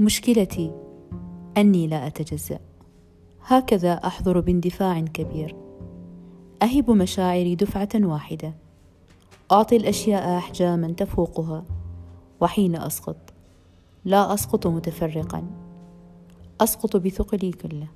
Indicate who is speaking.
Speaker 1: مشكلتي. أني لا أتجزأ. هكذا أحضر باندفاع كبير. أهب مشاعري دفعة واحدة. أعطي الأشياء أحجاما تفوقها. وحين أسقط. لا أسقط متفرقا. أسقط بثقلي كله.